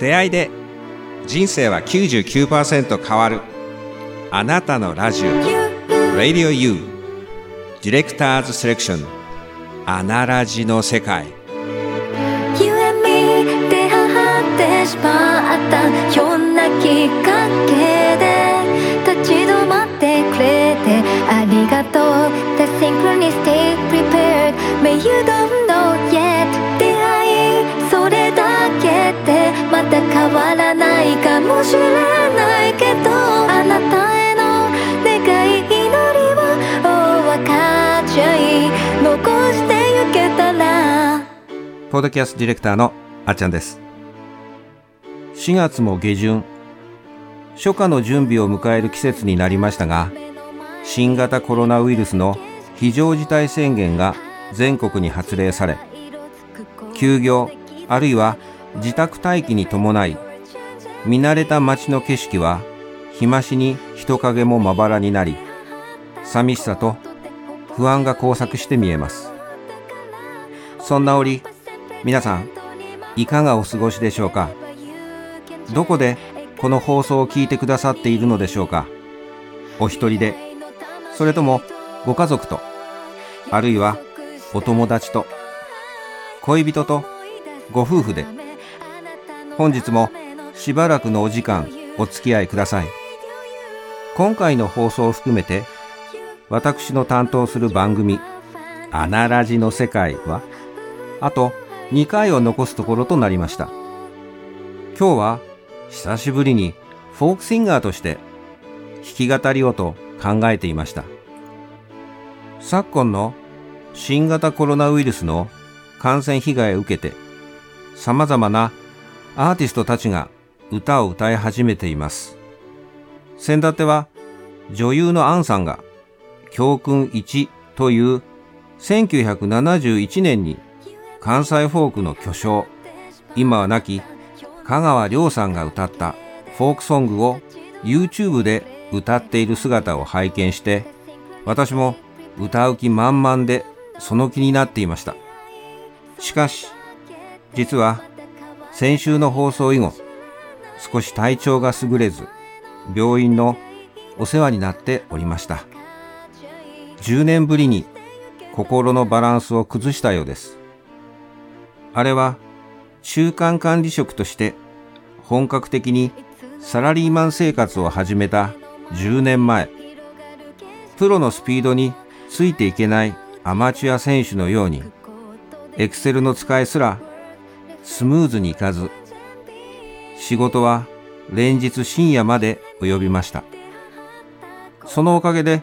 出会いで人生は99%変わる。あなたのラジオ。Radio U ディレクターズセレクション。アナラジの世界。You and me 出会ってしまったひょんなきっかけで立ち止まってくれてありがとう。The synchronicity prepared May you don't かもしれないけどあなたへの願い祈りをお分かっちゃい残してゆけたら。ポッドキャストディレクターのあっちゃんです。4月も下旬。初夏の準備を迎える季節になりましたが新型コロナウイルスの非常事態宣言が全国に発令され休業あるいは自宅待機に伴い見慣れた街の景色は日増しに人影もまばらになり寂しさと不安が交錯して見えます。そんな折皆さんいかがお過ごしでしょうか？どこでこの放送を聞いてくださっているのでしょうか？お一人でそれともご家族とあるいはお友達と恋人とご夫婦で本日もしばらくのお時間お付き合いください。今回の放送を含めて私の担当する番組「アナラジの世界は」あと2回を残すところとなりました。今日は久しぶりにフォークシンガーとして弾き語りをと考えていました。昨今の新型コロナウイルスの感染被害を受けて様々なアーティストたちが歌を歌い始めています。先立ては女優のアンさんが教訓1という1971年に関西フォークの巨匠今は亡き香川亮さんが歌ったフォークソングを YouTube で歌っている姿を拝見して私も歌う気満々でその気になっていました。しかし実は先週の放送以後少し体調が優れず病院のお世話になっておりました。10年ぶりに心のバランスを崩したようです。あれは中間管理職として本格的にサラリーマン生活を始めた10年前。プロのスピードについていけないアマチュア選手のようにエクセルの使いすらスムーズにいかず仕事は連日深夜まで及びました。そのおかげで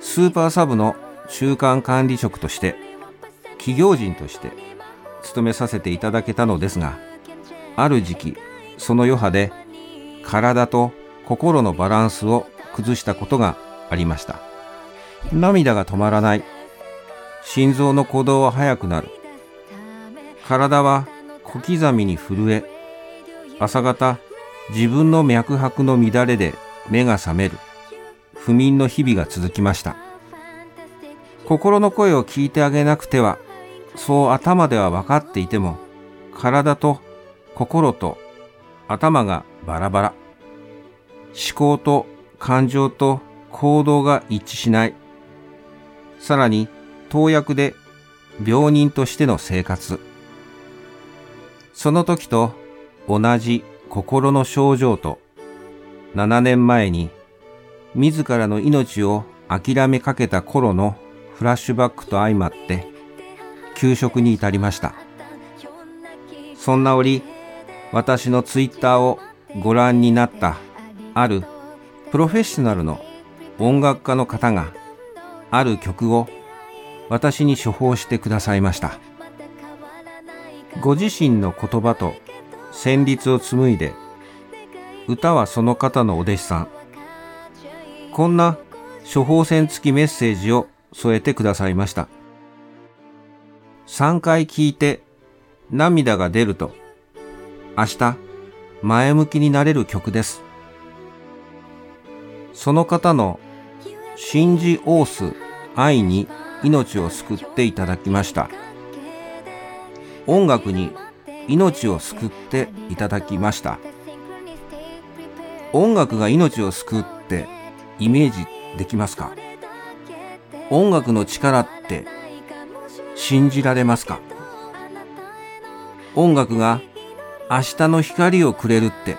スーパーサブの中間管理職として企業人として勤めさせていただけたのですがある時期その余波で体と心のバランスを崩したことがありました。涙が止まらない。心臓の鼓動は速くなる。体は小刻みに震え朝方自分の脈拍の乱れで目が覚める。不眠の日々が続きました。心の声を聞いてあげなくてはそう頭では分かっていても体と心と頭がバラバラ。思考と感情と行動が一致しない。さらに投薬で病人としての生活。その時と同じ心の症状と7年前に自らの命を諦めかけた頃のフラッシュバックと相まって給食に至りました。そんな折私のツイッターをご覧になったあるプロフェッショナルの音楽家の方がある曲を私に処方してくださいました。ご自身の言葉と旋律を紡いで歌はその方のお弟子さん。こんな処方箋付きメッセージを添えてくださいました。3回聞いて涙が出ると明日前向きになれる曲です。その方の信じオース愛に命を救っていただきました。音楽に命を救っていただきました。音楽が命を救ってイメージできますか？音楽の力って信じられますか？音楽が明日の光をくれるって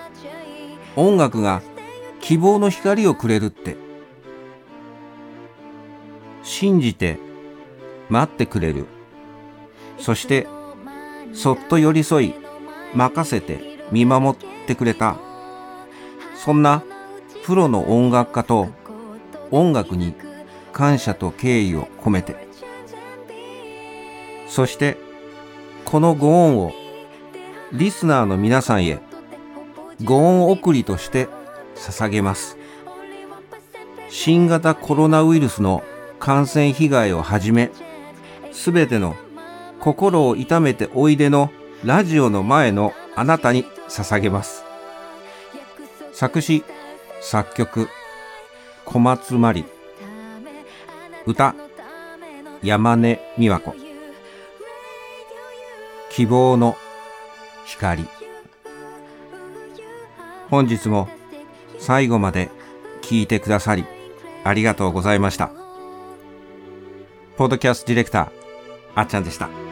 音楽が希望の光をくれるって信じて待ってくれる。そしてそっと寄り添い任せて見守ってくれた。そんなプロの音楽家と音楽に感謝と敬意を込めて。そしてこのご恩をリスナーの皆さんへご恩送りとして捧げます。新型コロナウイルスの感染被害をはじめすべての心を痛めておいでのラジオの前のあなたに捧げます。作詞作曲小松真理。歌山根美和子。希望の光。本日も最後まで聞いてくださりありがとうございました。ポッドキャストディレクターあっちゃんでした。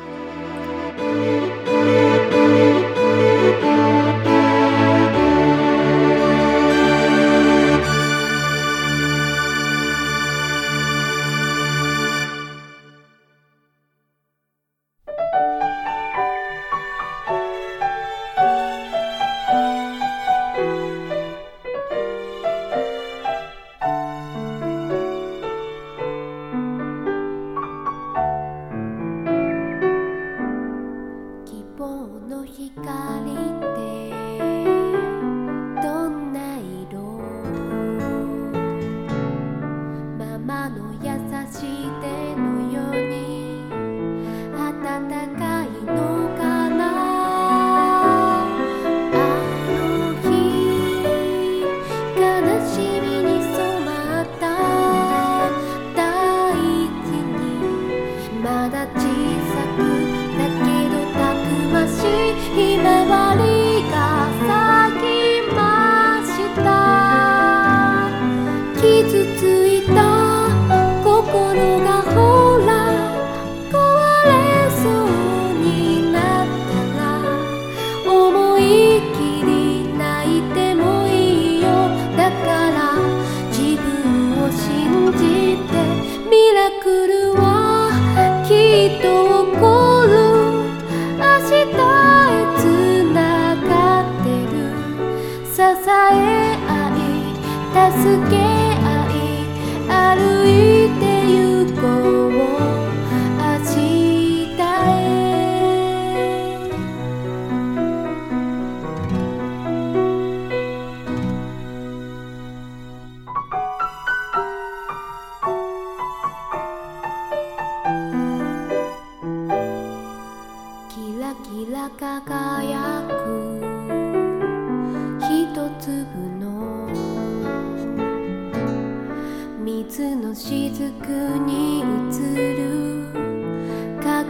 助け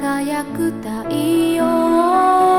輝く太陽。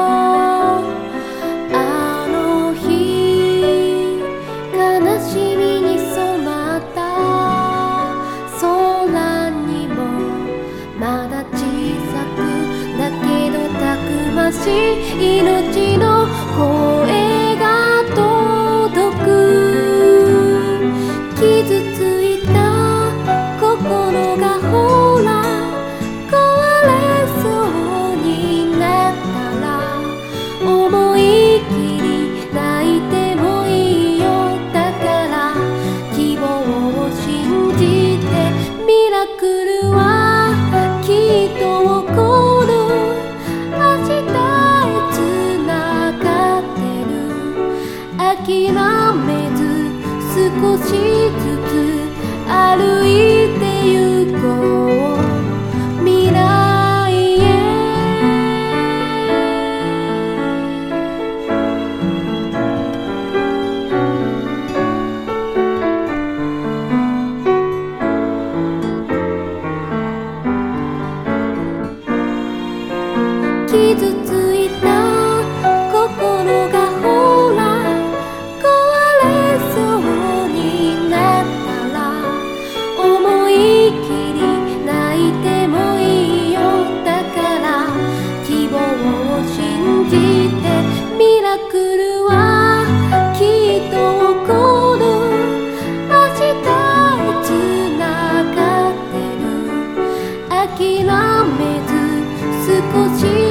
諦めず少し